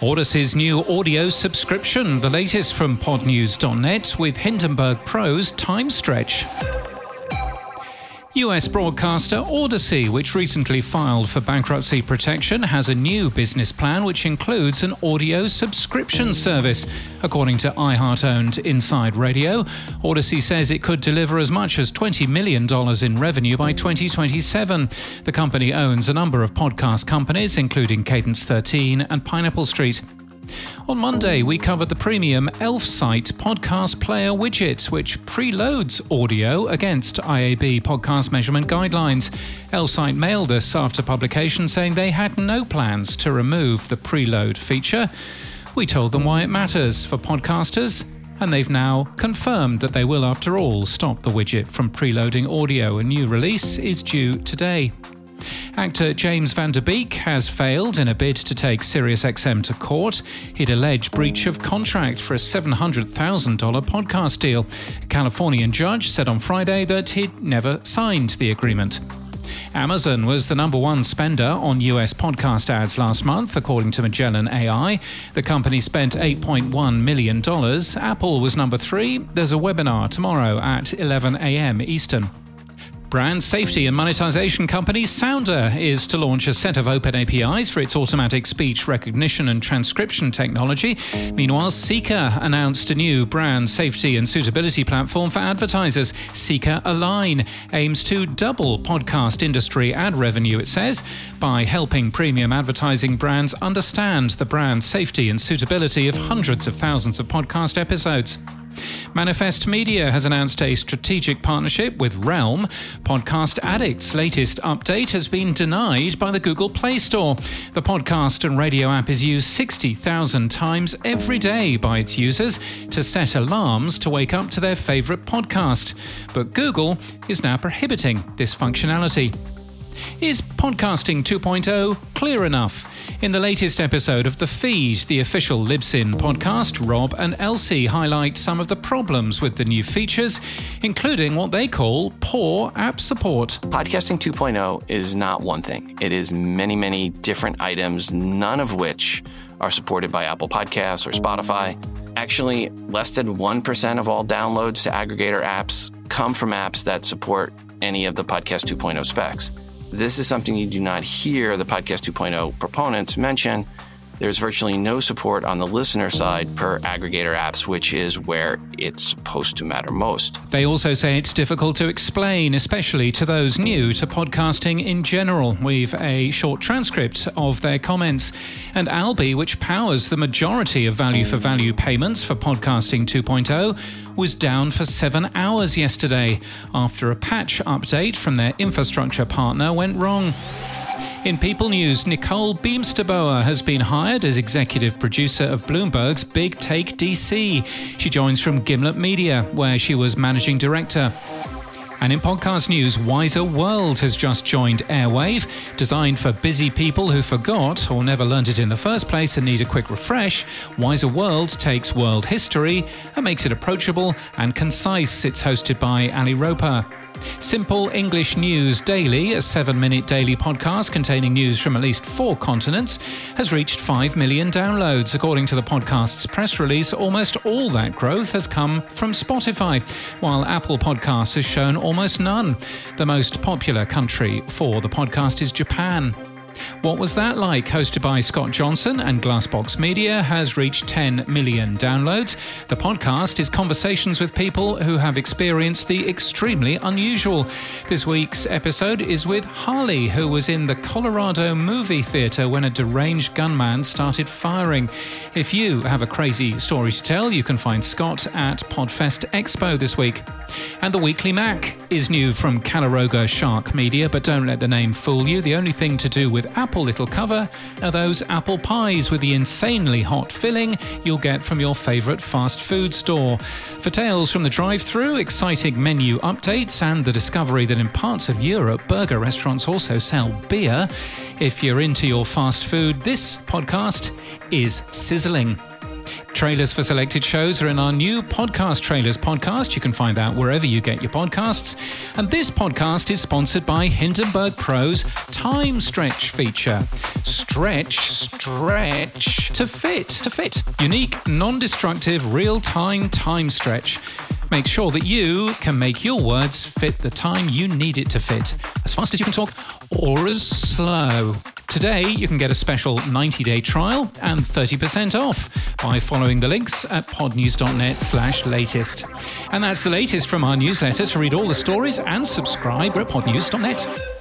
Audacy's new audio subscription, the latest from podnews.net with Hindenburg Pro's Time Stretch. US broadcaster Audacy, which recently filed for bankruptcy protection, has a new business plan which includes an audio subscription service. According to iHeart owned Inside Radio, Audacy says it could deliver as much as $20 million in revenue by 2027. The company owns a number of podcast companies, including Cadence 13 and Pineapple Street. On Monday, we covered the premium Elfsight podcast player widget, which preloads audio against IAB podcast measurement guidelines. Elfsight mailed us after publication saying they had no plans to remove the preload feature. We told them why it matters for podcasters, and they've now confirmed that they will, after all, stop the widget from preloading audio. A new release is due today. Actor James Van Der Beek has failed in a bid to take SiriusXM to court. He'd alleged breach of contract for a $700,000 podcast deal. A Californian judge said on Friday that he'd never signed the agreement. Amazon was the number one spender on US podcast ads last month, according to Magellan AI. The company spent $8.1 million. Apple was number three. There's a webinar tomorrow at 11 a.m. Eastern. Brand safety and monetization company Sounder is to launch a set of open APIs for its automatic speech recognition and transcription technology. Meanwhile, Seekr announced a new brand safety and suitability platform for advertisers. Seekr Align aims to double podcast industry ad revenue, it says, by helping premium advertising brands understand the brand safety and suitability of hundreds of thousands of podcast episodes. Manifest Media has announced a strategic partnership with Realm. Podcast Addict's latest update has been denied by the Google Play Store. The podcast and radio app is used 60,000 times every day by its users to set alarms to wake up to their favorite podcast. But Google is now prohibiting this functionality. Is podcasting 2.0 clear enough? In the latest episode of The Feed, the official Libsyn podcast, Rob and Elsie highlight some of the problems with the new features, including what they call poor app support. Podcasting 2.0 is not one thing, it is many, many different items, none of which are supported by Apple Podcasts or Spotify. Actually, less than 1% of all downloads to aggregator apps come from apps that support any of the Podcast 2.0 specs. This is something you do not hear the Podcast 2.0 proponents mention. There's virtually no support on the listener side per aggregator apps, which is where it's supposed to matter most. They also say it's difficult to explain, especially to those new to podcasting in general. We've a short transcript of their comments. And Alby, which powers the majority of value for value payments for Podcasting 2.0, was down for seven hours yesterday after a patch update from their infrastructure partner went wrong. In People News, Nicole Beemsterboer has been hired as executive producer of Bloomberg's Big Take DC. She joins from Gimlet Media, where she was managing director. And in podcast news, Wiser World has just joined Airwave, designed for busy people who forgot or never learned it in the first place and need a quick refresh. Wiser World takes world history and makes it approachable and concise. It's hosted by Ali Roper. Simple English News Daily, a seven minute daily podcast containing news from at least four continents, has reached 5 million downloads. According to the podcast's press release, almost all that growth has come from Spotify, while Apple Podcasts has shown almost none. The most popular country for the podcast is Japan. What Was That Like, hosted by Scott Johnson and Glassbox Media, has reached 10 million downloads. The podcast is conversations with people who have experienced the extremely unusual. This week's episode is with Harley, who was in the Colorado movie theater when a deranged gunman started firing. If you have a crazy story to tell, you can find Scott at Podfest Expo this week. And the Weekly Mac is new from Caloroga Shark Media, but don't let the name fool you. The only thing to do with Apple little cover are those apple pies with the insanely hot filling you'll get from your favourite fast food store. For tales from the drive through, exciting menu updates, and the discovery that in parts of Europe, burger restaurants also sell beer, if you're into your fast food, this podcast is sizzling. Trailers for selected shows are in our new Podcast Trailers podcast. You can find that wherever you get your podcasts. And this podcast is sponsored by Hindenburg Pro's Time Stretch feature. Stretch stretch to fit. To fit. Unique, non destructive, real time time stretch. Make sure that you can make your words fit the time you need it to fit, as fast as you can talk or as slow. Today, you can get a special 90 day trial and 30% off by following the links at podnews.net slash latest. And that's the latest from our newsletter. To read all the stories and subscribe at podnews.net.